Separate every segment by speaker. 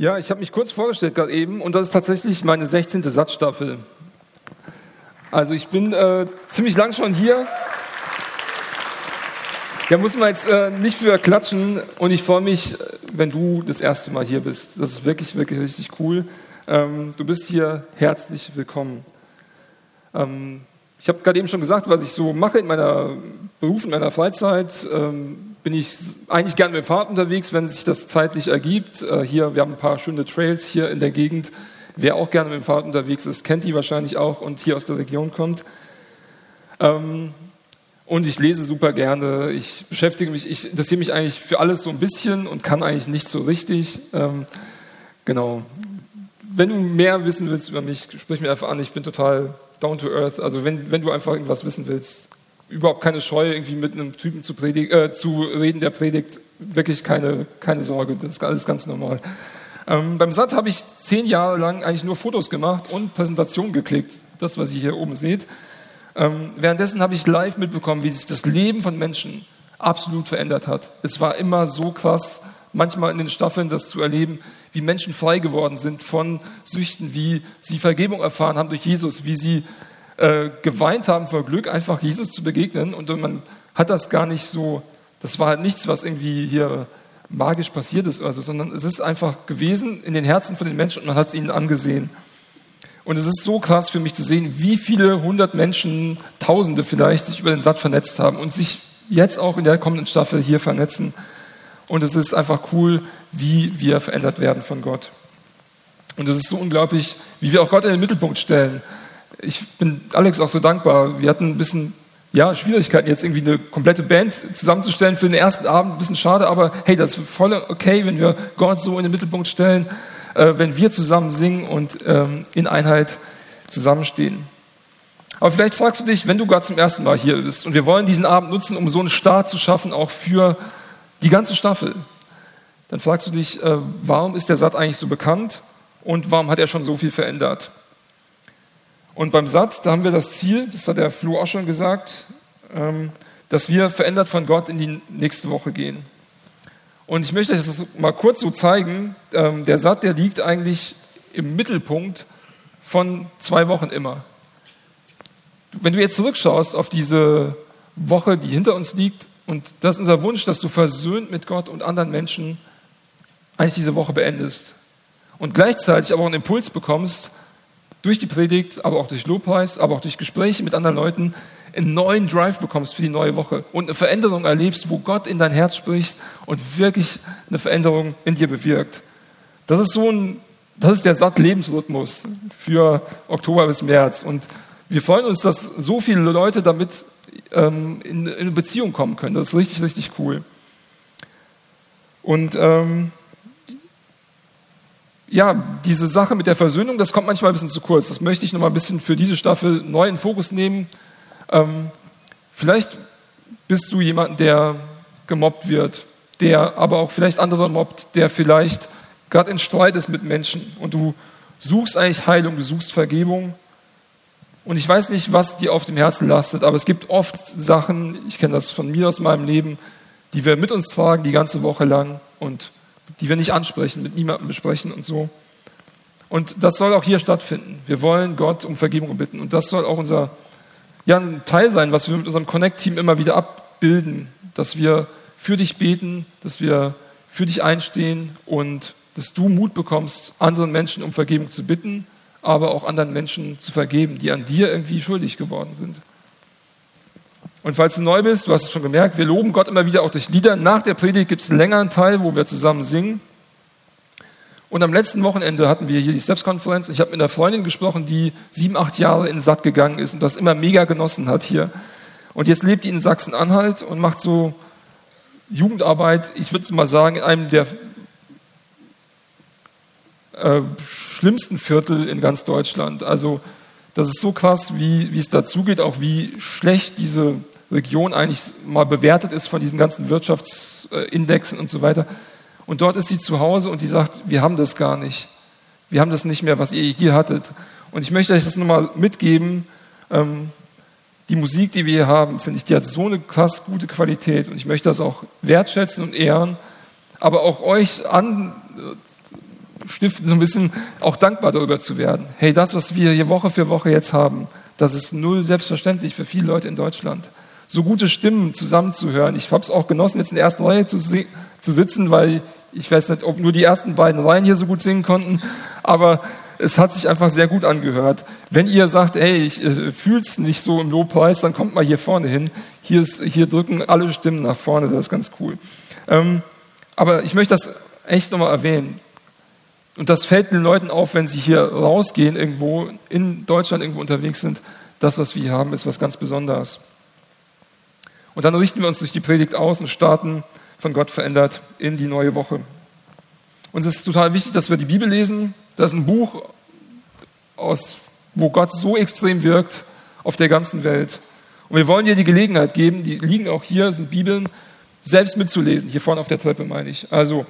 Speaker 1: Ja, ich habe mich kurz vorgestellt gerade eben und das ist tatsächlich meine 16. Satzstaffel. Also ich bin äh, ziemlich lang schon hier. Da muss man jetzt äh, nicht für klatschen und ich freue mich, wenn du das erste Mal hier bist. Das ist wirklich, wirklich richtig cool. Ähm, du bist hier herzlich willkommen. Ähm, ich habe gerade eben schon gesagt, was ich so mache in meiner Beruf, in meiner Freizeit. Ähm, bin ich eigentlich gerne mit dem Fahrrad unterwegs, wenn sich das zeitlich ergibt. Äh, hier, wir haben ein paar schöne Trails hier in der Gegend. Wer auch gerne mit dem Fahrrad unterwegs ist, kennt die wahrscheinlich auch und hier aus der Region kommt. Ähm, und ich lese super gerne. Ich beschäftige mich, ich interessiere mich eigentlich für alles so ein bisschen und kann eigentlich nicht so richtig. Ähm, genau. Wenn du mehr wissen willst über mich, sprich mir einfach an. Ich bin total down to earth. Also wenn, wenn du einfach irgendwas wissen willst, überhaupt keine Scheu, irgendwie mit einem Typen zu, predig, äh, zu reden, der predigt. Wirklich keine, keine Sorge, das ist alles ganz normal. Ähm, beim SAT habe ich zehn Jahre lang eigentlich nur Fotos gemacht und Präsentationen geklickt. Das, was ihr hier oben seht. Ähm, währenddessen habe ich live mitbekommen, wie sich das Leben von Menschen absolut verändert hat. Es war immer so krass, manchmal in den Staffeln das zu erleben, wie Menschen frei geworden sind von Süchten, wie sie Vergebung erfahren haben durch Jesus, wie sie äh, geweint haben vor Glück, einfach Jesus zu begegnen. Und man hat das gar nicht so, das war halt nichts, was irgendwie hier magisch passiert ist, oder so, sondern es ist einfach gewesen in den Herzen von den Menschen und man hat es ihnen angesehen. Und es ist so krass für mich zu sehen, wie viele hundert Menschen, Tausende vielleicht, sich über den Satt vernetzt haben und sich jetzt auch in der kommenden Staffel hier vernetzen. Und es ist einfach cool, wie wir verändert werden von Gott. Und es ist so unglaublich, wie wir auch Gott in den Mittelpunkt stellen. Ich bin Alex auch so dankbar. Wir hatten ein bisschen ja, Schwierigkeiten, jetzt irgendwie eine komplette Band zusammenzustellen für den ersten Abend. Ein bisschen schade, aber hey, das ist voll okay, wenn wir Gott so in den Mittelpunkt stellen äh, wenn wir zusammen singen und ähm, in Einheit zusammenstehen. Aber vielleicht fragst du dich, wenn du gerade zum ersten Mal hier bist und wir wollen diesen Abend nutzen, um so einen Start zu schaffen, auch für die ganze Staffel, dann fragst du dich, äh, warum ist der Satt eigentlich so bekannt und warum hat er schon so viel verändert? Und beim Satt, da haben wir das Ziel, das hat der Flo auch schon gesagt, ähm, dass wir verändert von Gott in die nächste Woche gehen. Und ich möchte euch das mal kurz so zeigen. Ähm, der Satt, der liegt eigentlich im Mittelpunkt von zwei Wochen immer. Wenn du jetzt zurückschaust auf diese Woche, die hinter uns liegt, und das ist unser Wunsch, dass du versöhnt mit Gott und anderen Menschen eigentlich diese Woche beendest. Und gleichzeitig aber auch einen Impuls bekommst, durch die Predigt, aber auch durch Lobpreis, aber auch durch Gespräche mit anderen Leuten, einen neuen Drive bekommst für die neue Woche und eine Veränderung erlebst, wo Gott in dein Herz spricht und wirklich eine Veränderung in dir bewirkt. Das ist so ein, das ist der satt Lebensrhythmus für Oktober bis März. Und wir freuen uns, dass so viele Leute damit ähm, in, in Beziehung kommen können. Das ist richtig, richtig cool. Und ähm, ja, diese Sache mit der Versöhnung, das kommt manchmal ein bisschen zu kurz. Das möchte ich noch mal ein bisschen für diese Staffel neu in Fokus nehmen. Ähm, vielleicht bist du jemand, der gemobbt wird, der aber auch vielleicht andere mobbt, der vielleicht gerade in Streit ist mit Menschen und du suchst eigentlich Heilung, du suchst Vergebung. Und ich weiß nicht, was dir auf dem Herzen lastet, aber es gibt oft Sachen, ich kenne das von mir aus meinem Leben, die wir mit uns tragen die ganze Woche lang und die wir nicht ansprechen, mit niemandem besprechen und so. Und das soll auch hier stattfinden. Wir wollen Gott um Vergebung bitten und das soll auch unser ja, ein Teil sein, was wir mit unserem Connect-Team immer wieder abbilden, dass wir für dich beten, dass wir für dich einstehen und dass du Mut bekommst, anderen Menschen um Vergebung zu bitten, aber auch anderen Menschen zu vergeben, die an dir irgendwie schuldig geworden sind. Und falls du neu bist, du hast es schon gemerkt, wir loben Gott immer wieder auch durch Lieder. Nach der Predigt gibt es einen längeren Teil, wo wir zusammen singen. Und am letzten Wochenende hatten wir hier die Steps-Konferenz. Ich habe mit einer Freundin gesprochen, die sieben, acht Jahre in Satt gegangen ist und das immer mega genossen hat hier. Und jetzt lebt die in Sachsen-Anhalt und macht so Jugendarbeit, ich würde mal sagen, in einem der äh, schlimmsten Viertel in ganz Deutschland. Also das ist so krass, wie, wie es dazugeht, auch wie schlecht diese Region eigentlich mal bewertet ist von diesen ganzen Wirtschaftsindexen und so weiter. Und dort ist sie zu Hause und sie sagt, wir haben das gar nicht. Wir haben das nicht mehr, was ihr hier hattet. Und ich möchte euch das nochmal mitgeben. Ähm, die Musik, die wir hier haben, finde ich, die hat so eine krass gute Qualität. Und ich möchte das auch wertschätzen und ehren. Aber auch euch an, stiften, so ein bisschen auch dankbar darüber zu werden. Hey, das, was wir hier Woche für Woche jetzt haben, das ist null selbstverständlich für viele Leute in Deutschland. So gute Stimmen zusammenzuhören. Ich habe es auch genossen, jetzt in der ersten Reihe zu, zu sitzen, weil ich weiß nicht, ob nur die ersten beiden Reihen hier so gut singen konnten, aber es hat sich einfach sehr gut angehört. Wenn ihr sagt, hey, ich äh, fühl's nicht so im Lobpreis, dann kommt mal hier vorne hin. Hier, ist, hier drücken alle Stimmen nach vorne, das ist ganz cool. Ähm, aber ich möchte das echt nochmal erwähnen. Und das fällt den Leuten auf, wenn sie hier rausgehen, irgendwo in Deutschland irgendwo unterwegs sind. Das, was wir hier haben, ist was ganz Besonderes. Und dann richten wir uns durch die Predigt aus und starten von Gott verändert in die neue Woche. Uns ist total wichtig, dass wir die Bibel lesen. Das ist ein Buch, aus, wo Gott so extrem wirkt auf der ganzen Welt. Und wir wollen dir die Gelegenheit geben, die liegen auch hier, sind Bibeln, selbst mitzulesen. Hier vorne auf der Treppe meine ich. Also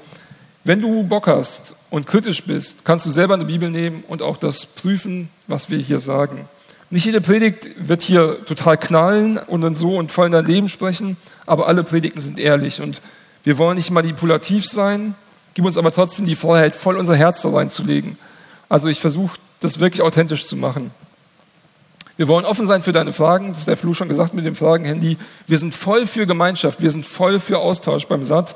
Speaker 1: wenn du Bock hast und kritisch bist, kannst du selber eine Bibel nehmen und auch das prüfen, was wir hier sagen. Nicht jede Predigt wird hier total knallen und dann so und voll in dein Leben sprechen, aber alle Predigten sind ehrlich und wir wollen nicht manipulativ sein, gib uns aber trotzdem die Freiheit, voll unser Herz da reinzulegen. Also ich versuche, das wirklich authentisch zu machen. Wir wollen offen sein für deine Fragen, das ist der Flu schon gesagt mit dem Fragen-Handy. Wir sind voll für Gemeinschaft, wir sind voll für Austausch beim SAT.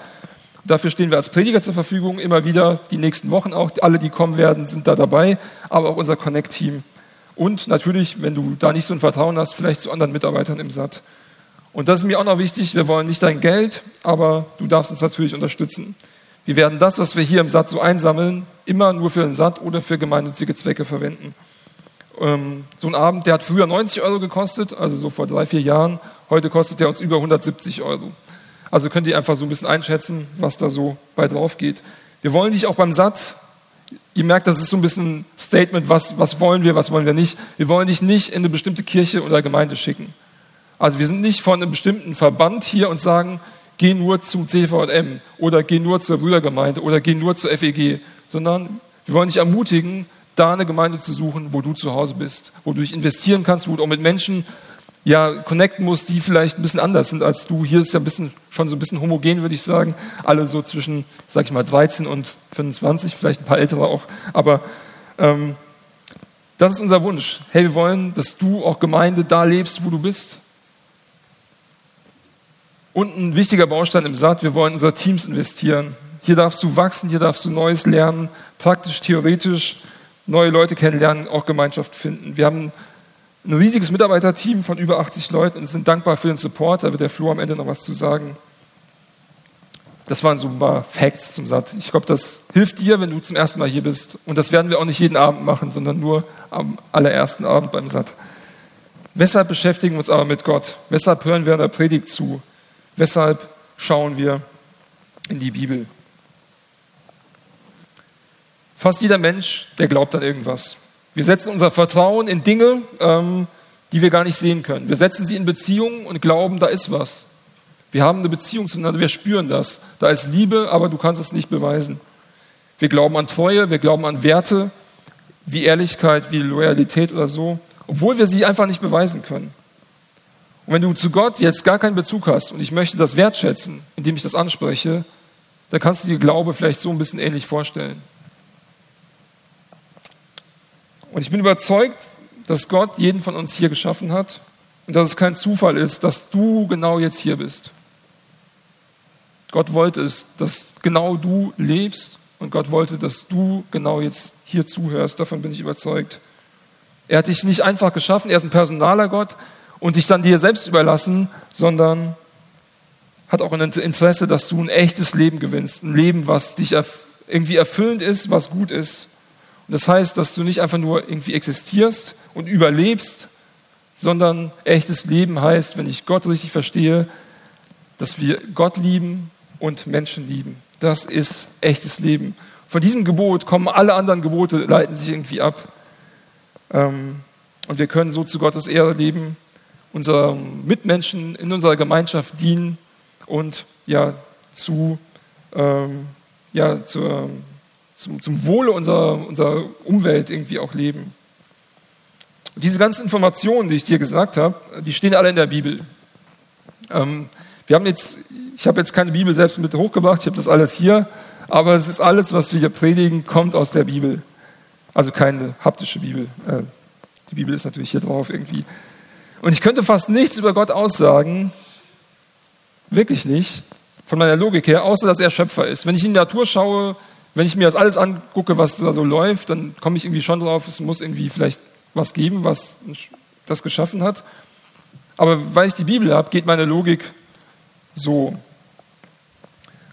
Speaker 1: Dafür stehen wir als Prediger zur Verfügung, immer wieder, die nächsten Wochen auch. Alle, die kommen werden, sind da dabei, aber auch unser Connect-Team. Und natürlich, wenn du da nicht so ein Vertrauen hast, vielleicht zu anderen Mitarbeitern im SAT. Und das ist mir auch noch wichtig, wir wollen nicht dein Geld, aber du darfst uns natürlich unterstützen. Wir werden das, was wir hier im SAT so einsammeln, immer nur für den SAT oder für gemeinnützige Zwecke verwenden. Ähm, so ein Abend, der hat früher 90 Euro gekostet, also so vor drei, vier Jahren. Heute kostet der uns über 170 Euro. Also könnt ihr einfach so ein bisschen einschätzen, was da so bei drauf geht. Wir wollen dich auch beim Satt, ihr merkt, das ist so ein bisschen ein Statement, was, was wollen wir, was wollen wir nicht. Wir wollen dich nicht in eine bestimmte Kirche oder Gemeinde schicken. Also wir sind nicht von einem bestimmten Verband hier und sagen, geh nur zum CVM oder geh nur zur Brüdergemeinde oder geh nur zur FEG, sondern wir wollen dich ermutigen, da eine Gemeinde zu suchen, wo du zu Hause bist, wo du dich investieren kannst, wo du auch mit Menschen ja, connecten musst, die vielleicht ein bisschen anders sind als du. Hier ist es ja ein bisschen, schon so ein bisschen homogen, würde ich sagen. Alle so zwischen, sag ich mal, 13 und 25, vielleicht ein paar ältere auch. Aber ähm, das ist unser Wunsch. Hey, wir wollen, dass du auch Gemeinde da lebst, wo du bist. Und ein wichtiger Baustein im Saat, wir wollen unsere Teams investieren. Hier darfst du wachsen, hier darfst du Neues lernen, praktisch, theoretisch, neue Leute kennenlernen, auch Gemeinschaft finden. Wir haben ein riesiges Mitarbeiterteam von über 80 Leuten und sind dankbar für den Support. Da wird der Flo am Ende noch was zu sagen. Das waren so ein paar Facts zum Satz. Ich glaube, das hilft dir, wenn du zum ersten Mal hier bist. Und das werden wir auch nicht jeden Abend machen, sondern nur am allerersten Abend beim Satt. Weshalb beschäftigen wir uns aber mit Gott? Weshalb hören wir in der Predigt zu? Weshalb schauen wir in die Bibel? Fast jeder Mensch, der glaubt an irgendwas. Wir setzen unser Vertrauen in Dinge, ähm, die wir gar nicht sehen können. Wir setzen sie in Beziehungen und glauben, da ist was. Wir haben eine Beziehung zueinander, wir spüren das. Da ist Liebe, aber du kannst es nicht beweisen. Wir glauben an Treue, wir glauben an Werte, wie Ehrlichkeit, wie Loyalität oder so, obwohl wir sie einfach nicht beweisen können. Und wenn du zu Gott jetzt gar keinen Bezug hast und ich möchte das wertschätzen, indem ich das anspreche, dann kannst du dir Glaube vielleicht so ein bisschen ähnlich vorstellen. Und ich bin überzeugt, dass Gott jeden von uns hier geschaffen hat und dass es kein Zufall ist, dass du genau jetzt hier bist. Gott wollte es, dass genau du lebst und Gott wollte, dass du genau jetzt hier zuhörst. Davon bin ich überzeugt. Er hat dich nicht einfach geschaffen, er ist ein personaler Gott und dich dann dir selbst überlassen, sondern hat auch ein Interesse, dass du ein echtes Leben gewinnst. Ein Leben, was dich irgendwie erfüllend ist, was gut ist. Das heißt, dass du nicht einfach nur irgendwie existierst und überlebst, sondern echtes Leben heißt, wenn ich Gott richtig verstehe, dass wir Gott lieben und Menschen lieben. Das ist echtes Leben. Von diesem Gebot kommen alle anderen Gebote, leiten sich irgendwie ab. Ähm, und wir können so zu Gottes Ehre leben, unseren Mitmenschen in unserer Gemeinschaft dienen und ja, zu, ähm, ja, zur zum, zum Wohle unserer, unserer Umwelt irgendwie auch leben. Diese ganzen Informationen, die ich dir gesagt habe, die stehen alle in der Bibel. Ähm, wir haben jetzt, ich habe jetzt keine Bibel selbst mit hochgebracht, ich habe das alles hier, Aber es ist alles, was wir hier predigen, kommt aus der Bibel. Also keine haptische Bibel. Äh, die Bibel ist natürlich hier drauf irgendwie. Und ich könnte fast nichts über Gott aussagen, wirklich nicht, von meiner Logik her, außer dass er Schöpfer ist. Wenn ich in die Natur schaue, wenn ich mir das alles angucke, was da so läuft, dann komme ich irgendwie schon drauf, es muss irgendwie vielleicht was geben, was das geschaffen hat. Aber weil ich die Bibel habe, geht meine Logik so.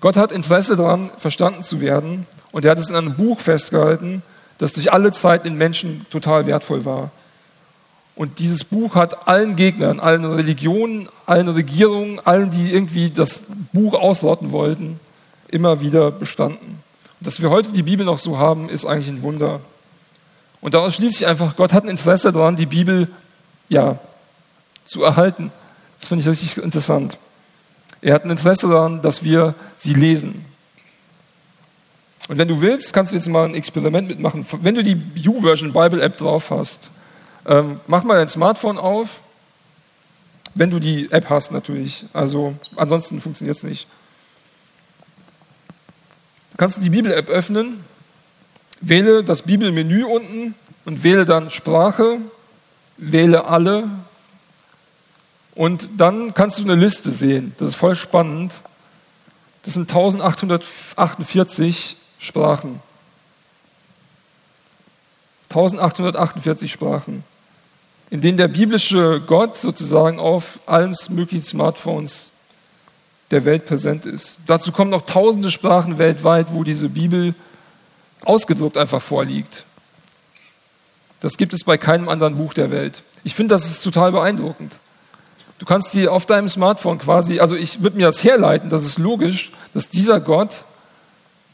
Speaker 1: Gott hat Interesse daran, verstanden zu werden und er hat es in einem Buch festgehalten, das durch alle Zeit den Menschen total wertvoll war. Und dieses Buch hat allen Gegnern, allen Religionen, allen Regierungen, allen, die irgendwie das Buch ausrotten wollten, immer wieder bestanden. Dass wir heute die Bibel noch so haben, ist eigentlich ein Wunder. Und daraus schließe ich einfach, Gott hat ein Interesse daran, die Bibel ja, zu erhalten. Das finde ich richtig interessant. Er hat ein Interesse daran, dass wir sie lesen. Und wenn du willst, kannst du jetzt mal ein Experiment mitmachen. Wenn du die YouVersion Bible App drauf hast, ähm, mach mal dein Smartphone auf. Wenn du die App hast, natürlich. Also, ansonsten funktioniert es nicht. Kannst du die Bibel-App öffnen, wähle das Bibelmenü unten und wähle dann Sprache, wähle alle und dann kannst du eine Liste sehen. Das ist voll spannend. Das sind 1848 Sprachen. 1848 Sprachen, in denen der biblische Gott sozusagen auf allen möglichen Smartphones der Welt präsent ist. Dazu kommen noch tausende Sprachen weltweit, wo diese Bibel ausgedruckt einfach vorliegt. Das gibt es bei keinem anderen Buch der Welt. Ich finde, das ist total beeindruckend. Du kannst die auf deinem Smartphone quasi, also ich würde mir das herleiten, das ist logisch, dass dieser Gott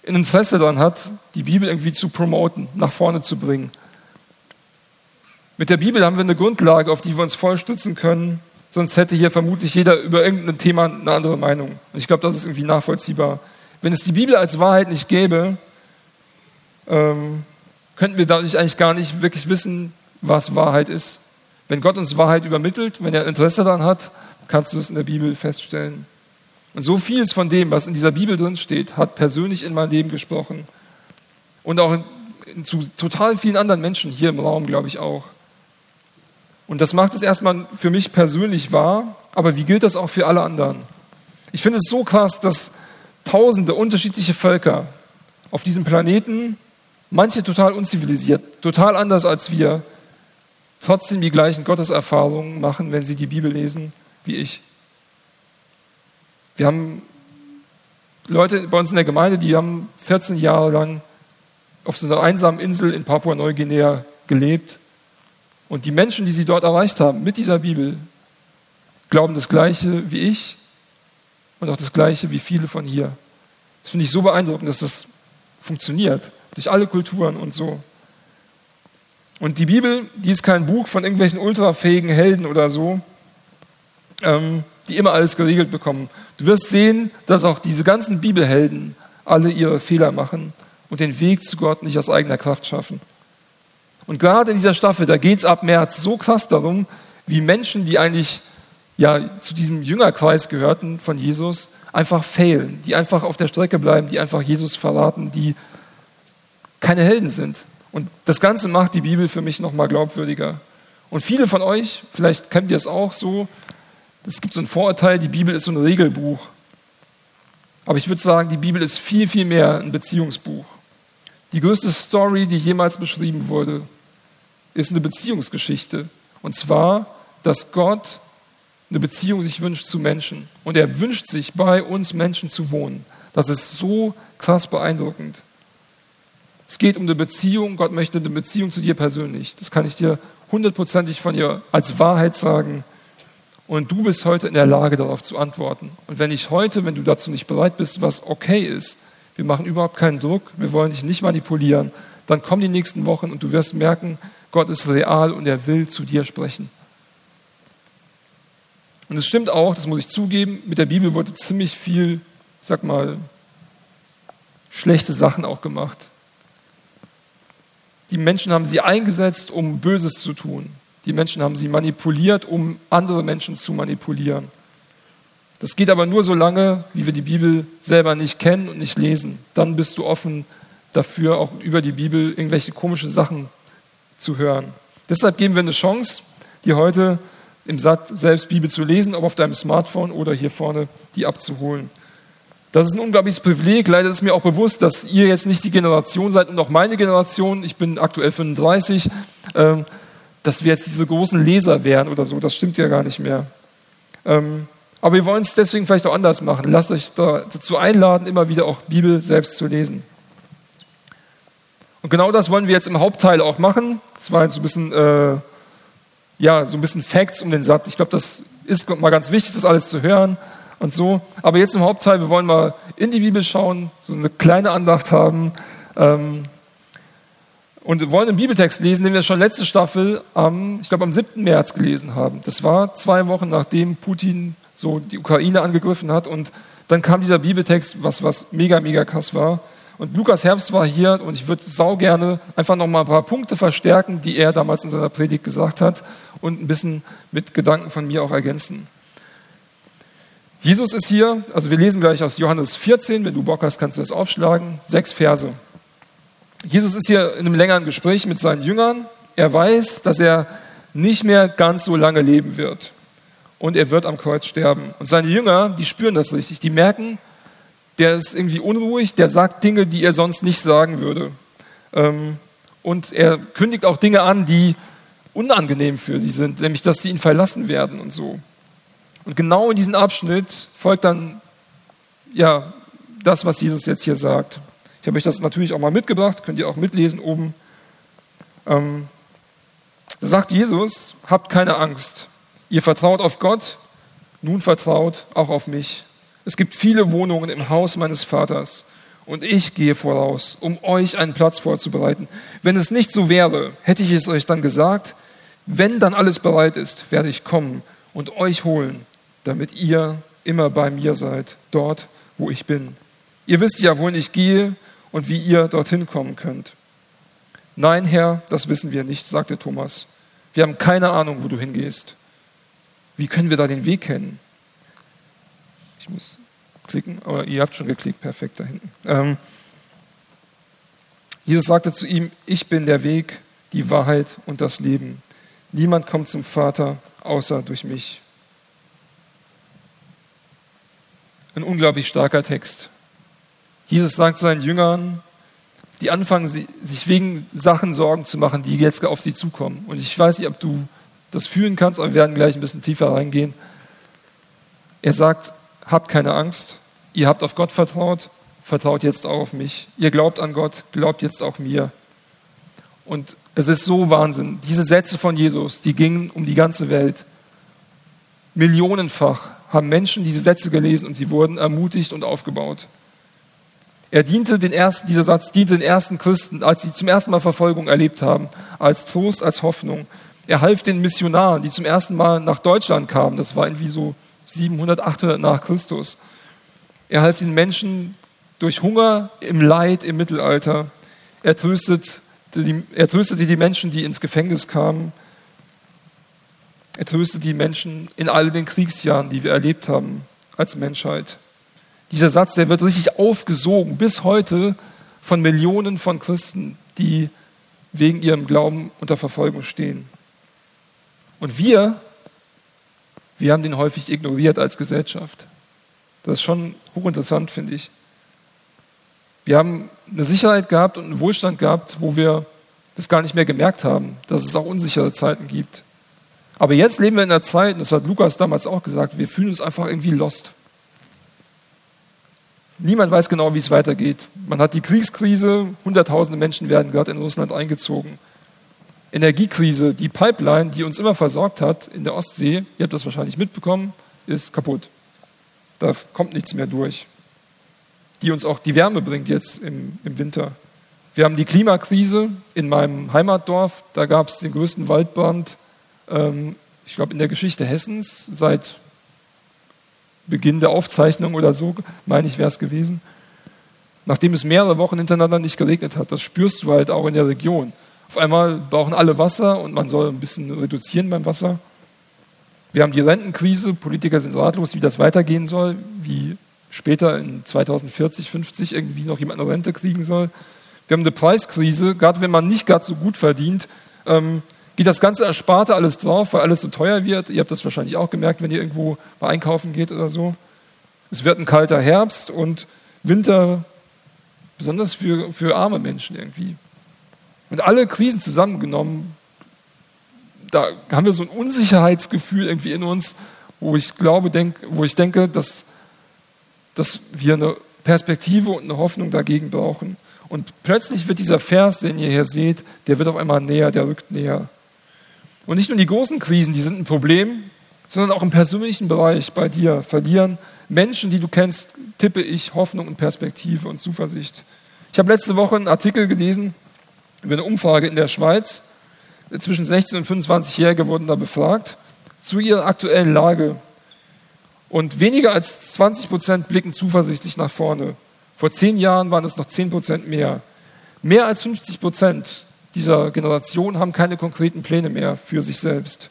Speaker 1: ein Interesse daran hat, die Bibel irgendwie zu promoten, nach vorne zu bringen. Mit der Bibel haben wir eine Grundlage, auf die wir uns voll stützen können, sonst hätte hier vermutlich jeder über irgendein Thema eine andere Meinung. Und ich glaube, das ist irgendwie nachvollziehbar. Wenn es die Bibel als Wahrheit nicht gäbe, ähm, könnten wir dadurch eigentlich gar nicht wirklich wissen, was Wahrheit ist. Wenn Gott uns Wahrheit übermittelt, wenn er Interesse daran hat, kannst du es in der Bibel feststellen. Und so vieles von dem, was in dieser Bibel drin steht, hat persönlich in mein Leben gesprochen. Und auch in, in, zu total vielen anderen Menschen hier im Raum, glaube ich auch. Und das macht es erstmal für mich persönlich wahr, aber wie gilt das auch für alle anderen? Ich finde es so krass, dass tausende unterschiedliche Völker auf diesem Planeten, manche total unzivilisiert, total anders als wir, trotzdem die gleichen Gotteserfahrungen machen, wenn sie die Bibel lesen, wie ich. Wir haben Leute bei uns in der Gemeinde, die haben 14 Jahre lang auf so einer einsamen Insel in Papua-Neuguinea gelebt. Und die Menschen, die sie dort erreicht haben mit dieser Bibel, glauben das Gleiche wie ich und auch das Gleiche wie viele von hier. Das finde ich so beeindruckend, dass das funktioniert, durch alle Kulturen und so. Und die Bibel, die ist kein Buch von irgendwelchen ultrafähigen Helden oder so, ähm, die immer alles geregelt bekommen. Du wirst sehen, dass auch diese ganzen Bibelhelden alle ihre Fehler machen und den Weg zu Gott nicht aus eigener Kraft schaffen. Und gerade in dieser Staffel, da geht es ab März so krass darum, wie Menschen, die eigentlich ja, zu diesem Jüngerkreis gehörten von Jesus, einfach fehlen, die einfach auf der Strecke bleiben, die einfach Jesus verraten, die keine Helden sind. Und das Ganze macht die Bibel für mich nochmal glaubwürdiger. Und viele von euch, vielleicht kennt ihr es auch so, es gibt so ein Vorurteil, die Bibel ist so ein Regelbuch. Aber ich würde sagen, die Bibel ist viel, viel mehr ein Beziehungsbuch. Die größte Story, die jemals beschrieben wurde, ist eine Beziehungsgeschichte. Und zwar, dass Gott eine Beziehung sich wünscht zu Menschen. Und er wünscht sich, bei uns Menschen zu wohnen. Das ist so krass beeindruckend. Es geht um eine Beziehung. Gott möchte eine Beziehung zu dir persönlich. Das kann ich dir hundertprozentig von dir als Wahrheit sagen. Und du bist heute in der Lage, darauf zu antworten. Und wenn ich heute, wenn du dazu nicht bereit bist, was okay ist, wir machen überhaupt keinen Druck, wir wollen dich nicht manipulieren, dann kommen die nächsten Wochen und du wirst merken, Gott ist real und er will zu dir sprechen. Und es stimmt auch, das muss ich zugeben, mit der Bibel wurde ziemlich viel, sag mal, schlechte Sachen auch gemacht. Die Menschen haben sie eingesetzt, um Böses zu tun. Die Menschen haben sie manipuliert, um andere Menschen zu manipulieren. Das geht aber nur so lange, wie wir die Bibel selber nicht kennen und nicht lesen. Dann bist du offen dafür, auch über die Bibel irgendwelche komischen Sachen zu hören. Deshalb geben wir eine Chance, dir heute im Satt selbst Bibel zu lesen, ob auf deinem Smartphone oder hier vorne die abzuholen. Das ist ein unglaubliches Privileg. Leider ist mir auch bewusst, dass ihr jetzt nicht die Generation seid und auch meine Generation, ich bin aktuell 35, ähm, dass wir jetzt diese großen Leser wären oder so. Das stimmt ja gar nicht mehr. Ähm, aber wir wollen es deswegen vielleicht auch anders machen. Lasst euch dazu einladen, immer wieder auch Bibel selbst zu lesen. Und genau das wollen wir jetzt im Hauptteil auch machen. Das war jetzt so ein bisschen, äh, ja, so ein bisschen Facts um den Satz. Ich glaube, das ist mal ganz wichtig, das alles zu hören und so. Aber jetzt im Hauptteil, wir wollen mal in die Bibel schauen, so eine kleine Andacht haben ähm, und wollen einen Bibeltext lesen, den wir schon letzte Staffel am, ich glaube, am 7. März gelesen haben. Das war zwei Wochen nachdem Putin so die Ukraine angegriffen hat und dann kam dieser Bibeltext, was, was mega, mega krass war. Und Lukas Herbst war hier und ich würde sau gerne einfach noch mal ein paar Punkte verstärken, die er damals in seiner Predigt gesagt hat und ein bisschen mit Gedanken von mir auch ergänzen. Jesus ist hier, also wir lesen gleich aus Johannes 14, wenn du Bock hast, kannst du das aufschlagen, sechs Verse. Jesus ist hier in einem längeren Gespräch mit seinen Jüngern. Er weiß, dass er nicht mehr ganz so lange leben wird. Und er wird am Kreuz sterben. Und seine Jünger, die spüren das richtig. Die merken, der ist irgendwie unruhig, der sagt Dinge, die er sonst nicht sagen würde. Ähm, und er kündigt auch Dinge an, die unangenehm für sie sind, nämlich dass sie ihn verlassen werden und so. Und genau in diesem Abschnitt folgt dann ja das, was Jesus jetzt hier sagt. Ich habe euch das natürlich auch mal mitgebracht, könnt ihr auch mitlesen oben. Ähm, da sagt Jesus, habt keine Angst. Ihr vertraut auf Gott, nun vertraut auch auf mich. Es gibt viele Wohnungen im Haus meines Vaters und ich gehe voraus, um euch einen Platz vorzubereiten. Wenn es nicht so wäre, hätte ich es euch dann gesagt, wenn dann alles bereit ist, werde ich kommen und euch holen damit ihr immer bei mir seid, dort, wo ich bin. Ihr wisst ja, wohin ich gehe und wie ihr dorthin kommen könnt. Nein, Herr, das wissen wir nicht, sagte Thomas. Wir haben keine Ahnung, wo du hingehst. Wie können wir da den Weg kennen? Ich muss klicken, aber ihr habt schon geklickt, perfekt da hinten. Ähm, Jesus sagte zu ihm, ich bin der Weg, die Wahrheit und das Leben. Niemand kommt zum Vater außer durch mich. ein unglaublich starker Text. Jesus sagt seinen Jüngern, die anfangen, sich wegen Sachen Sorgen zu machen, die jetzt auf sie zukommen. Und ich weiß nicht, ob du das fühlen kannst, aber wir werden gleich ein bisschen tiefer reingehen. Er sagt, habt keine Angst, ihr habt auf Gott vertraut, vertraut jetzt auch auf mich. Ihr glaubt an Gott, glaubt jetzt auch mir. Und es ist so Wahnsinn. Diese Sätze von Jesus, die gingen um die ganze Welt. Millionenfach haben Menschen diese Sätze gelesen und sie wurden ermutigt und aufgebaut. Er diente den ersten, dieser Satz diente den ersten Christen, als sie zum ersten Mal Verfolgung erlebt haben, als Trost, als Hoffnung. Er half den Missionaren, die zum ersten Mal nach Deutschland kamen. Das war irgendwie so 700, 800 nach Christus. Er half den Menschen durch Hunger, im Leid, im Mittelalter. Er tröstete die, er tröstete die Menschen, die ins Gefängnis kamen. Er tröstet die Menschen in all den Kriegsjahren, die wir erlebt haben als Menschheit. Dieser Satz, der wird richtig aufgesogen bis heute von Millionen von Christen, die wegen ihrem Glauben unter Verfolgung stehen. Und wir, wir haben den häufig ignoriert als Gesellschaft. Das ist schon hochinteressant, finde ich. Wir haben eine Sicherheit gehabt und einen Wohlstand gehabt, wo wir das gar nicht mehr gemerkt haben, dass es auch unsichere Zeiten gibt. Aber jetzt leben wir in einer Zeit, das hat Lukas damals auch gesagt, wir fühlen uns einfach irgendwie lost. Niemand weiß genau, wie es weitergeht. Man hat die Kriegskrise, Hunderttausende Menschen werden gerade in Russland eingezogen. Energiekrise, die Pipeline, die uns immer versorgt hat in der Ostsee, ihr habt das wahrscheinlich mitbekommen, ist kaputt. Da kommt nichts mehr durch. Die uns auch die Wärme bringt jetzt im, im Winter. Wir haben die Klimakrise in meinem Heimatdorf, da gab es den größten Waldbrand ähm, ich glaube, in der Geschichte Hessens seit Beginn der Aufzeichnung oder so, meine ich, wäre es gewesen. Nachdem es mehrere Wochen hintereinander nicht geregnet hat, das spürst du halt auch in der Region. Auf einmal brauchen alle Wasser und man soll ein bisschen reduzieren beim Wasser. Wir haben die Rentenkrise, Politiker sind ratlos, wie das weitergehen soll, wie später in 2040, 50 irgendwie noch jemand eine Rente kriegen soll. Wir haben eine Preiskrise, gerade wenn man nicht gerade so gut verdient, ähm, geht das ganze Ersparte alles drauf, weil alles so teuer wird. Ihr habt das wahrscheinlich auch gemerkt, wenn ihr irgendwo mal einkaufen geht oder so. Es wird ein kalter Herbst und Winter, besonders für, für arme Menschen irgendwie. Und alle Krisen zusammengenommen, da haben wir so ein Unsicherheitsgefühl irgendwie in uns, wo ich glaube, denk, wo ich denke, dass, dass wir eine Perspektive und eine Hoffnung dagegen brauchen. Und plötzlich wird dieser Vers, den ihr hier seht, der wird auf einmal näher, der rückt näher. Und nicht nur die großen Krisen, die sind ein Problem, sondern auch im persönlichen Bereich bei dir verlieren Menschen, die du kennst, tippe ich Hoffnung und Perspektive und Zuversicht. Ich habe letzte Woche einen Artikel gelesen über eine Umfrage in der Schweiz. Zwischen 16 und 25-Jährige wurden da befragt zu ihrer aktuellen Lage. Und weniger als 20 Prozent blicken zuversichtlich nach vorne. Vor zehn Jahren waren es noch 10 Prozent mehr. Mehr als 50 Prozent dieser Generation haben keine konkreten Pläne mehr für sich selbst.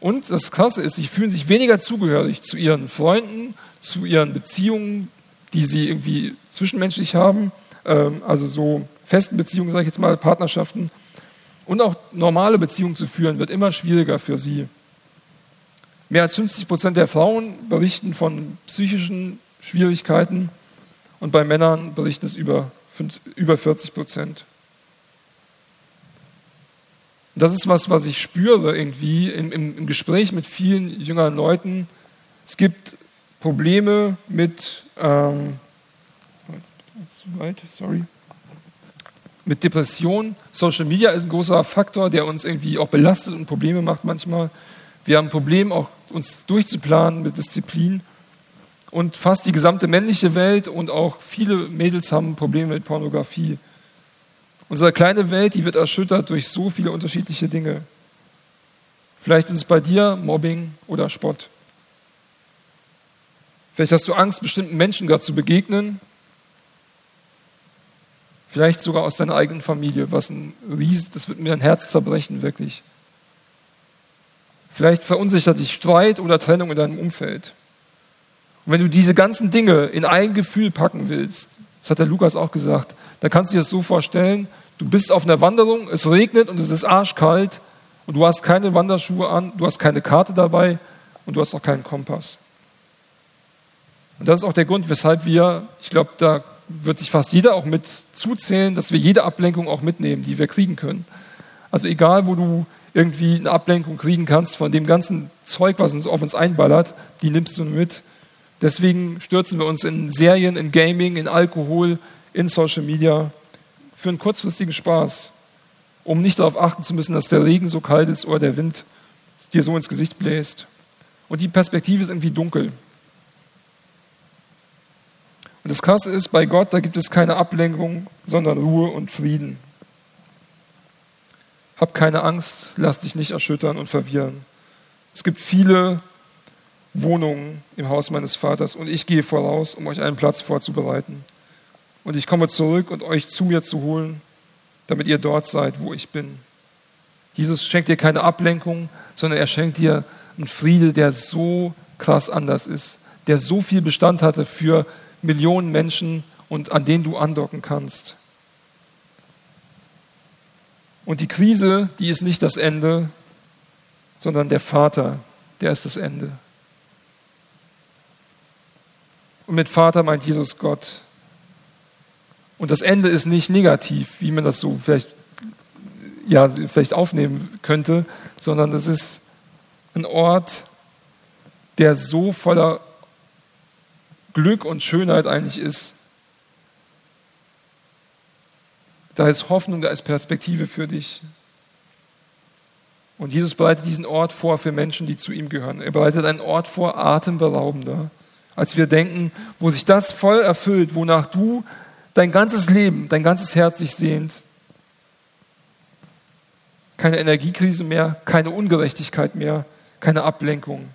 Speaker 1: Und das Krasse ist, sie fühlen sich weniger zugehörig zu ihren Freunden, zu ihren Beziehungen, die sie irgendwie zwischenmenschlich haben, ähm, also so festen Beziehungen, sage ich jetzt mal, Partnerschaften. Und auch normale Beziehungen zu führen, wird immer schwieriger für sie. Mehr als 50 Prozent der Frauen berichten von psychischen Schwierigkeiten und bei Männern berichten es über, über 40 Prozent. Das ist was, was ich spüre irgendwie im, im, im Gespräch mit vielen jüngeren Leuten. Es gibt Probleme mit, ähm, sorry, mit Depression. Social Media ist ein großer Faktor, der uns irgendwie auch belastet und Probleme macht manchmal. Wir haben ein Problem, auch uns durchzuplanen mit Disziplin. Und fast die gesamte männliche Welt und auch viele Mädels haben Probleme mit Pornografie. Unsere kleine Welt, die wird erschüttert durch so viele unterschiedliche Dinge. Vielleicht ist es bei dir Mobbing oder Spott. Vielleicht hast du Angst, bestimmten Menschen gerade zu begegnen. Vielleicht sogar aus deiner eigenen Familie, was ein Ries, das wird mir ein Herz zerbrechen, wirklich. Vielleicht verunsichert dich Streit oder Trennung in deinem Umfeld. Und wenn du diese ganzen Dinge in ein Gefühl packen willst, das hat der Lukas auch gesagt, dann kannst du dir das so vorstellen, du bist auf einer Wanderung, es regnet und es ist arschkalt und du hast keine Wanderschuhe an, du hast keine Karte dabei und du hast auch keinen Kompass. Und das ist auch der Grund, weshalb wir, ich glaube, da wird sich fast jeder auch mit zuzählen, dass wir jede Ablenkung auch mitnehmen, die wir kriegen können. Also egal, wo du irgendwie eine Ablenkung kriegen kannst von dem ganzen Zeug, was uns auf uns einballert, die nimmst du mit. Deswegen stürzen wir uns in Serien, in Gaming, in Alkohol, in Social Media für einen kurzfristigen Spaß, um nicht darauf achten zu müssen, dass der Regen so kalt ist oder der Wind dir so ins Gesicht bläst. Und die Perspektive ist irgendwie dunkel. Und das Krasse ist, bei Gott, da gibt es keine Ablenkung, sondern Ruhe und Frieden. Hab keine Angst, lass dich nicht erschüttern und verwirren. Es gibt viele Wohnungen im Haus meines Vaters und ich gehe voraus, um euch einen Platz vorzubereiten. Und ich komme zurück und euch zu mir zu holen, damit ihr dort seid, wo ich bin. Jesus schenkt dir keine Ablenkung, sondern er schenkt dir einen Friede, der so krass anders ist, der so viel Bestand hatte für Millionen Menschen und an denen du andocken kannst. Und die Krise, die ist nicht das Ende, sondern der Vater, der ist das Ende. Und mit Vater meint Jesus Gott. Und das Ende ist nicht negativ, wie man das so vielleicht, ja, vielleicht aufnehmen könnte, sondern es ist ein Ort, der so voller Glück und Schönheit eigentlich ist. Da ist Hoffnung, da ist Perspektive für dich. Und Jesus bereitet diesen Ort vor für Menschen, die zu ihm gehören. Er bereitet einen Ort vor, atemberaubender, als wir denken, wo sich das voll erfüllt, wonach du dein ganzes Leben, dein ganzes Herz sich sehnt. Keine Energiekrise mehr, keine Ungerechtigkeit mehr, keine Ablenkung,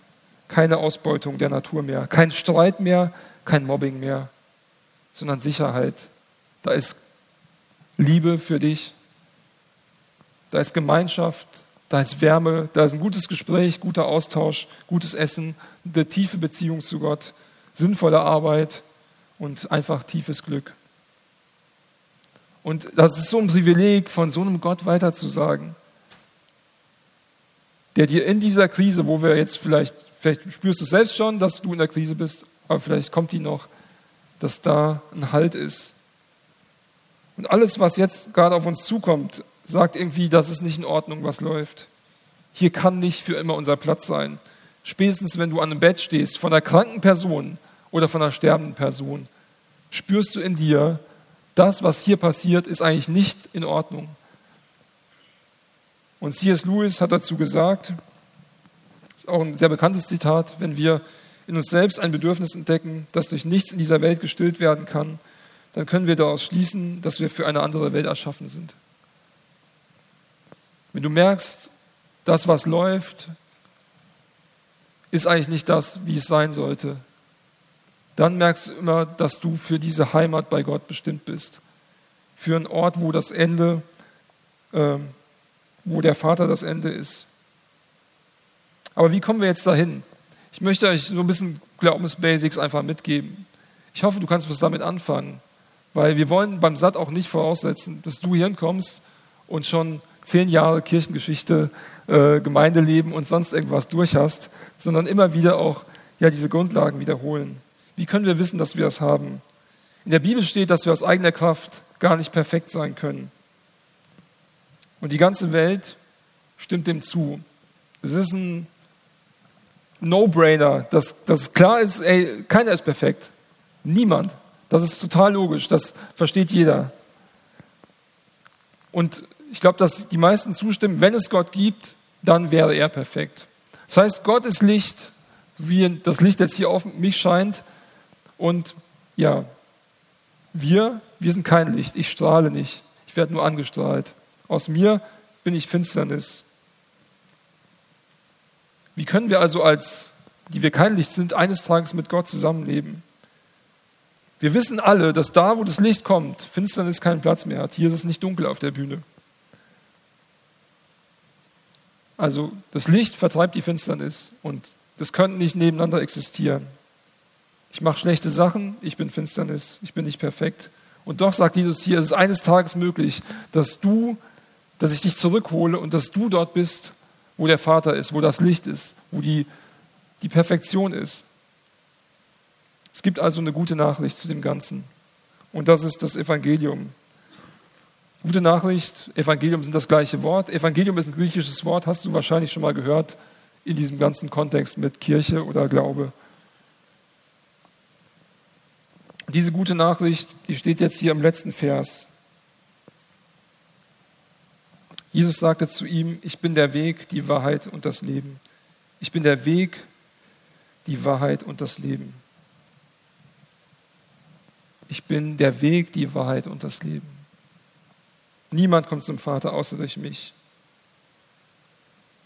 Speaker 1: keine Ausbeutung der Natur mehr, kein Streit mehr, kein Mobbing mehr, sondern Sicherheit. Da ist Liebe für dich, da ist Gemeinschaft, da ist Wärme, da ist ein gutes Gespräch, guter Austausch, gutes Essen, eine tiefe Beziehung zu Gott, sinnvolle Arbeit und einfach tiefes Glück. Und das ist so ein Privileg, von so einem Gott weiterzusagen, der dir in dieser Krise, wo wir jetzt vielleicht, vielleicht spürst du selbst schon, dass du in der Krise bist, aber vielleicht kommt die noch, dass da ein Halt ist. Und alles, was jetzt gerade auf uns zukommt, sagt irgendwie, das ist nicht in Ordnung, was läuft. Hier kann nicht für immer unser Platz sein. Spätestens, wenn du an einem Bett stehst, von einer kranken Person oder von einer sterbenden Person, spürst du in dir, das, was hier passiert, ist eigentlich nicht in Ordnung. Und C.S. Lewis hat dazu gesagt, ist auch ein sehr bekanntes Zitat, wenn wir in uns selbst ein Bedürfnis entdecken, das durch nichts in dieser Welt gestillt werden kann, dann können wir daraus schließen, dass wir für eine andere Welt erschaffen sind. Wenn du merkst, das, was läuft, ist eigentlich nicht das, wie es sein sollte, dann merkst du immer, dass du für diese Heimat bei Gott bestimmt bist. Für einen Ort, wo das Ende, äh, wo der Vater das Ende ist. Aber wie kommen wir jetzt dahin? Ich möchte euch so ein bisschen Glaubensbasics einfach mitgeben. Ich hoffe, du kannst was damit anfangen, weil wir wollen beim SAT auch nicht voraussetzen, dass du hier hinkommst und schon zehn Jahre Kirchengeschichte, äh, Gemeindeleben und sonst irgendwas durch hast, sondern immer wieder auch ja, diese Grundlagen wiederholen. Wie können wir wissen, dass wir das haben? In der Bibel steht, dass wir aus eigener Kraft gar nicht perfekt sein können. Und die ganze Welt stimmt dem zu. Es ist ein No-Brainer, dass, dass klar ist, ey, keiner ist perfekt. Niemand. Das ist total logisch, das versteht jeder. Und ich glaube, dass die meisten zustimmen, wenn es Gott gibt, dann wäre er perfekt. Das heißt, Gott ist Licht, wie das Licht jetzt hier auf mich scheint. Und ja, wir, wir sind kein Licht. Ich strahle nicht. Ich werde nur angestrahlt. Aus mir bin ich Finsternis. Wie können wir also als, die wir kein Licht sind, eines Tages mit Gott zusammenleben? Wir wissen alle, dass da, wo das Licht kommt, Finsternis keinen Platz mehr hat. Hier ist es nicht dunkel auf der Bühne. Also das Licht vertreibt die Finsternis und das könnte nicht nebeneinander existieren. Ich mache schlechte Sachen, ich bin Finsternis, ich bin nicht perfekt. Und doch sagt Jesus hier, es ist eines Tages möglich, dass du, dass ich dich zurückhole und dass du dort bist, wo der Vater ist, wo das Licht ist, wo die, die Perfektion ist. Es gibt also eine gute Nachricht zu dem Ganzen. Und das ist das Evangelium. Gute Nachricht, Evangelium sind das gleiche Wort. Evangelium ist ein griechisches Wort, hast du wahrscheinlich schon mal gehört in diesem ganzen Kontext mit Kirche oder Glaube. Diese gute Nachricht, die steht jetzt hier im letzten Vers. Jesus sagte zu ihm, ich bin der Weg, die Wahrheit und das Leben. Ich bin der Weg, die Wahrheit und das Leben. Ich bin der Weg, die Wahrheit und das Leben. Niemand kommt zum Vater außer durch mich.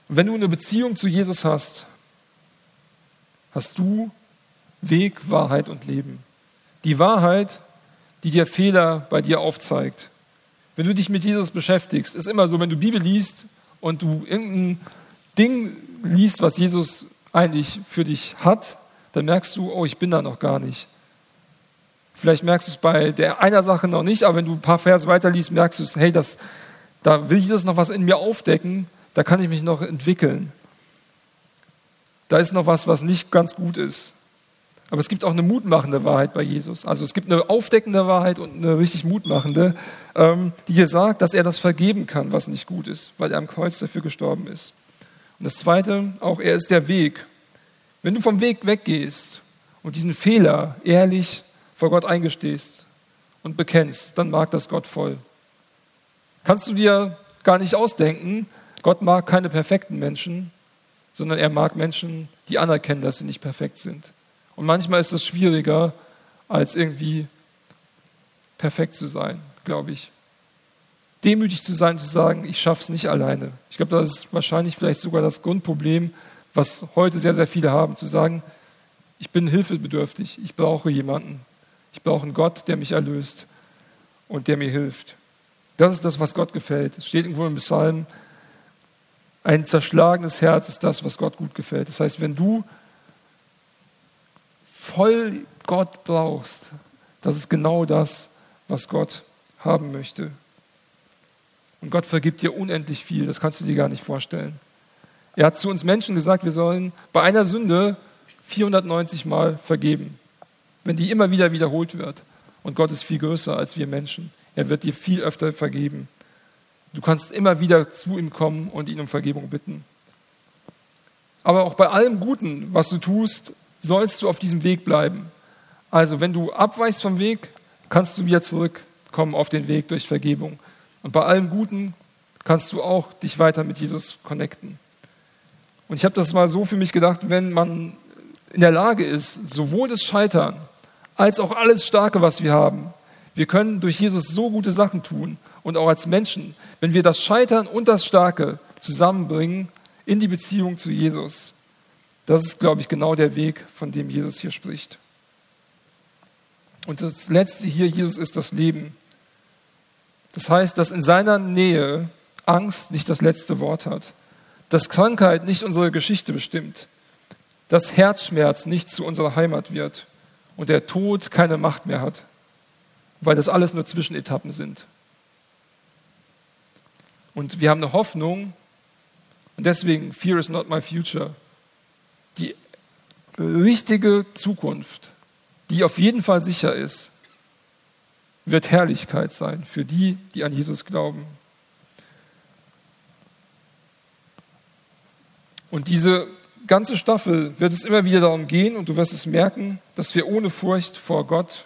Speaker 1: Und wenn du eine Beziehung zu Jesus hast, hast du Weg, Wahrheit und Leben. Die Wahrheit, die dir Fehler bei dir aufzeigt. Wenn du dich mit Jesus beschäftigst, ist immer so, wenn du Bibel liest und du irgendein Ding liest, was Jesus eigentlich für dich hat, dann merkst du, oh, ich bin da noch gar nicht. Vielleicht merkst du es bei der einer Sache noch nicht, aber wenn du ein paar Verse weiterliest, merkst du es, hey, das, da will Jesus noch was in mir aufdecken, da kann ich mich noch entwickeln. Da ist noch was, was nicht ganz gut ist. Aber es gibt auch eine mutmachende Wahrheit bei Jesus. Also es gibt eine aufdeckende Wahrheit und eine richtig mutmachende, ähm, die hier sagt, dass er das vergeben kann, was nicht gut ist, weil er am Kreuz dafür gestorben ist. Und das Zweite, auch er ist der Weg. Wenn du vom Weg weggehst und diesen Fehler ehrlich vor Gott eingestehst und bekennst, dann mag das Gott voll. Kannst du dir gar nicht ausdenken, Gott mag keine perfekten Menschen, sondern er mag Menschen, die anerkennen, dass sie nicht perfekt sind. Und manchmal ist es schwieriger, als irgendwie perfekt zu sein, glaube ich. Demütig zu sein, zu sagen, ich schaffe es nicht alleine. Ich glaube, das ist wahrscheinlich vielleicht sogar das Grundproblem, was heute sehr, sehr viele haben, zu sagen, ich bin hilfebedürftig, ich brauche jemanden, ich brauche einen Gott, der mich erlöst und der mir hilft. Das ist das, was Gott gefällt. Es steht irgendwo im Psalm, Ein zerschlagenes Herz ist das, was Gott gut gefällt. Das heißt, wenn du voll Gott brauchst, das ist genau das, was Gott haben möchte. Und Gott vergibt dir unendlich viel, das kannst du dir gar nicht vorstellen. Er hat zu uns Menschen gesagt, wir sollen bei einer Sünde 490 Mal vergeben, wenn die immer wieder wiederholt wird. Und Gott ist viel größer als wir Menschen. Er wird dir viel öfter vergeben. Du kannst immer wieder zu ihm kommen und ihn um Vergebung bitten. Aber auch bei allem Guten, was du tust, sollst du auf diesem Weg bleiben. Also wenn du abweichst vom Weg, kannst du wieder zurückkommen auf den Weg durch Vergebung. Und bei allem Guten kannst du auch dich weiter mit Jesus connecten. Und ich habe das mal so für mich gedacht, wenn man in der Lage ist, sowohl das Scheitern als auch alles Starke, was wir haben, wir können durch Jesus so gute Sachen tun und auch als Menschen, wenn wir das Scheitern und das Starke zusammenbringen in die Beziehung zu Jesus. Das ist, glaube ich, genau der Weg, von dem Jesus hier spricht. Und das Letzte hier, Jesus ist das Leben. Das heißt, dass in seiner Nähe Angst nicht das letzte Wort hat, dass Krankheit nicht unsere Geschichte bestimmt, dass Herzschmerz nicht zu unserer Heimat wird und der Tod keine Macht mehr hat, weil das alles nur Zwischenetappen sind. Und wir haben eine Hoffnung und deswegen, Fear is not my future. Die richtige Zukunft, die auf jeden Fall sicher ist, wird Herrlichkeit sein für die, die an Jesus glauben. Und diese ganze Staffel wird es immer wieder darum gehen, und du wirst es merken, dass wir ohne Furcht vor Gott,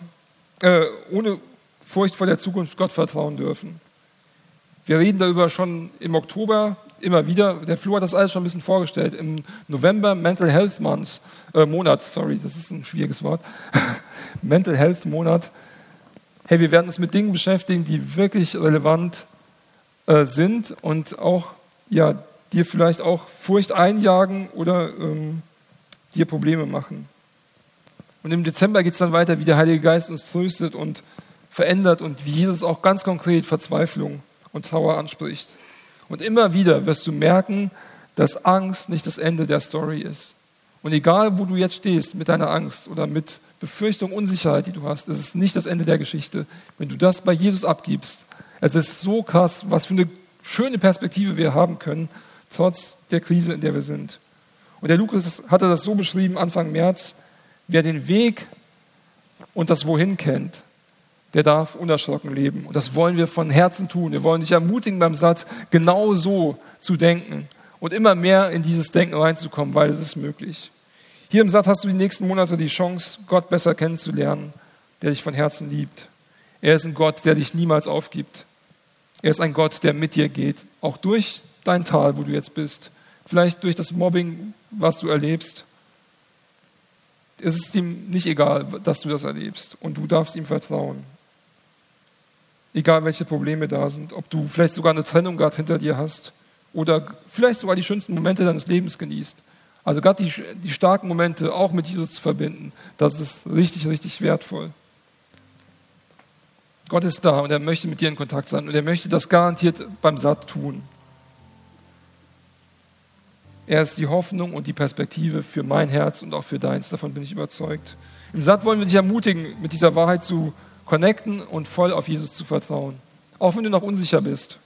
Speaker 1: äh, ohne Furcht vor der Zukunft Gott vertrauen dürfen. Wir reden darüber schon im Oktober immer wieder. Der Flo hat das alles schon ein bisschen vorgestellt. Im November Mental Health Month, äh, Monat, sorry, das ist ein schwieriges Wort. Mental Health Monat. Hey, wir werden uns mit Dingen beschäftigen, die wirklich relevant äh, sind und auch ja, dir vielleicht auch Furcht einjagen oder ähm, dir Probleme machen. Und im Dezember geht es dann weiter, wie der Heilige Geist uns tröstet und verändert und wie Jesus auch ganz konkret Verzweiflung und Trauer anspricht. Und immer wieder wirst du merken, dass Angst nicht das Ende der Story ist. Und egal, wo du jetzt stehst mit deiner Angst oder mit Befürchtung, Unsicherheit, die du hast, es ist nicht das Ende der Geschichte. Wenn du das bei Jesus abgibst, es ist so krass, was für eine schöne Perspektive wir haben können, trotz der Krise, in der wir sind. Und der Lukas hatte das so beschrieben Anfang März, wer den Weg und das Wohin kennt, der darf unerschrocken leben. Und das wollen wir von Herzen tun. Wir wollen dich ermutigen beim Satz, genau so zu denken und immer mehr in dieses Denken reinzukommen, weil es ist möglich. Hier im Satz hast du die nächsten Monate die Chance, Gott besser kennenzulernen, der dich von Herzen liebt. Er ist ein Gott, der dich niemals aufgibt. Er ist ein Gott, der mit dir geht, auch durch dein Tal, wo du jetzt bist. Vielleicht durch das Mobbing, was du erlebst. Es ist ihm nicht egal, dass du das erlebst und du darfst ihm vertrauen. Egal welche Probleme da sind, ob du vielleicht sogar eine Trennung gerade hinter dir hast oder vielleicht sogar die schönsten Momente deines Lebens genießt. Also gerade die, die starken Momente auch mit Jesus zu verbinden, das ist richtig, richtig wertvoll. Gott ist da und er möchte mit dir in Kontakt sein und er möchte das garantiert beim Satt tun. Er ist die Hoffnung und die Perspektive für mein Herz und auch für deins, davon bin ich überzeugt. Im Satt wollen wir dich ermutigen, mit dieser Wahrheit zu connecten und voll auf Jesus zu vertrauen. Auch wenn du noch unsicher bist.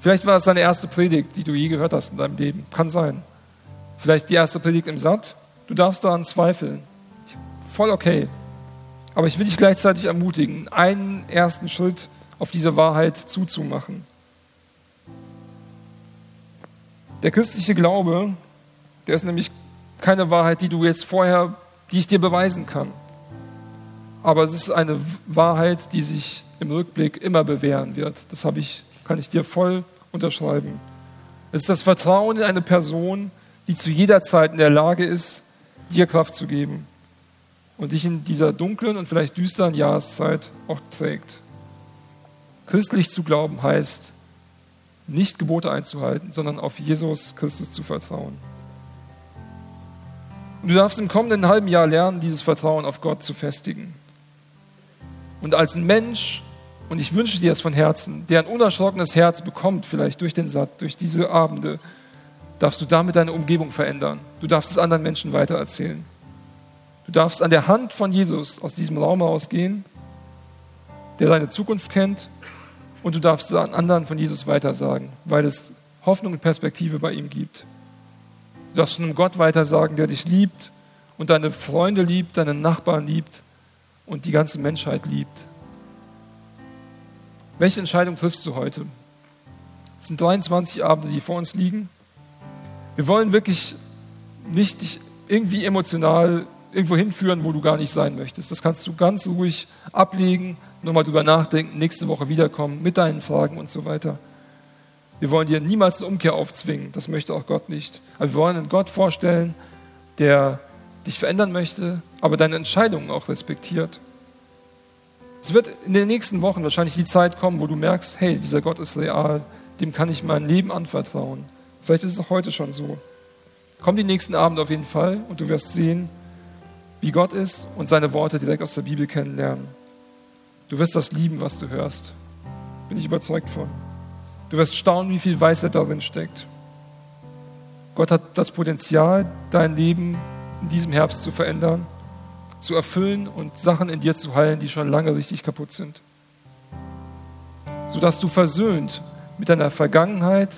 Speaker 1: Vielleicht war es deine erste Predigt, die du je gehört hast in deinem Leben. Kann sein. Vielleicht die erste Predigt im Satt. Du darfst daran zweifeln. Voll okay. Aber ich will dich gleichzeitig ermutigen, einen ersten Schritt auf diese Wahrheit zuzumachen. Der christliche Glaube, der ist nämlich keine Wahrheit, die du jetzt vorher, die ich dir beweisen kann aber es ist eine Wahrheit, die sich im Rückblick immer bewähren wird. Das habe ich, kann ich dir voll unterschreiben. Es ist das Vertrauen in eine Person, die zu jeder Zeit in der Lage ist, dir Kraft zu geben und dich in dieser dunklen und vielleicht düsteren Jahreszeit auch trägt. Christlich zu glauben heißt, nicht Gebote einzuhalten, sondern auf Jesus Christus zu vertrauen. Und du darfst im kommenden halben Jahr lernen, dieses Vertrauen auf Gott zu festigen. Und als Mensch Und ich wünsche dir das von Herzen, der ein unerschrockenes Herz bekommt, vielleicht durch den Satt, durch diese Abende, darfst du damit deine Umgebung verändern. Du darfst es anderen Menschen weitererzählen. Du darfst an der Hand von Jesus aus diesem Raum ausgehen, der deine Zukunft kennt, und du darfst an anderen von Jesus weitersagen, weil es Hoffnung und Perspektive bei ihm gibt. Du darfst einem Gott weitersagen, der dich liebt und deine Freunde liebt, deine Nachbarn liebt und die ganze Menschheit liebt. Welche Entscheidung triffst du heute? Es sind 23 Abende, die vor uns liegen. Wir wollen wirklich nicht dich irgendwie emotional irgendwo hinführen, wo du gar nicht sein möchtest. Das kannst du ganz ruhig ablegen, nochmal drüber nachdenken, nächste Woche wiederkommen mit deinen Fragen und so weiter. Wir wollen dir niemals eine Umkehr aufzwingen, das möchte auch Gott nicht. Aber wir wollen einen Gott vorstellen, der dich verändern möchte, aber deine Entscheidungen auch respektiert. Es wird in den nächsten Wochen wahrscheinlich die Zeit kommen, wo du merkst, hey, dieser Gott ist real, dem kann ich mein Leben anvertrauen. Vielleicht ist es auch heute schon so. Komm die nächsten Abende auf jeden Fall und du wirst sehen, wie Gott ist und seine Worte direkt aus der Bibel kennenlernen. Du wirst das lieben, was du hörst. Bin ich überzeugt von. Du wirst staunen, wie viel Weisheit darin steckt. Gott hat das Potenzial, dein Leben in diesem Herbst zu verändern, zu erfüllen und Sachen in dir zu heilen, die schon lange richtig kaputt sind. Sodass du versöhnt mit deiner Vergangenheit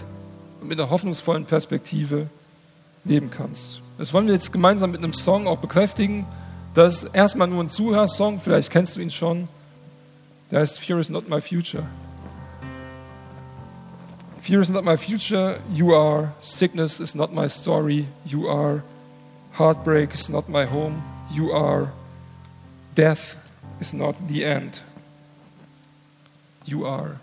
Speaker 1: und mit einer hoffnungsvollen Perspektive leben kannst. Das wollen wir jetzt gemeinsam mit einem Song auch bekräftigen. Das ist erstmal nur ein Zuhörsong, vielleicht kennst du ihn schon. Der heißt Fear is not my future. Fear is not my future, you are. Sickness is not my story, you are. Heartbreak is not my home, you are. Death is not the end, you are.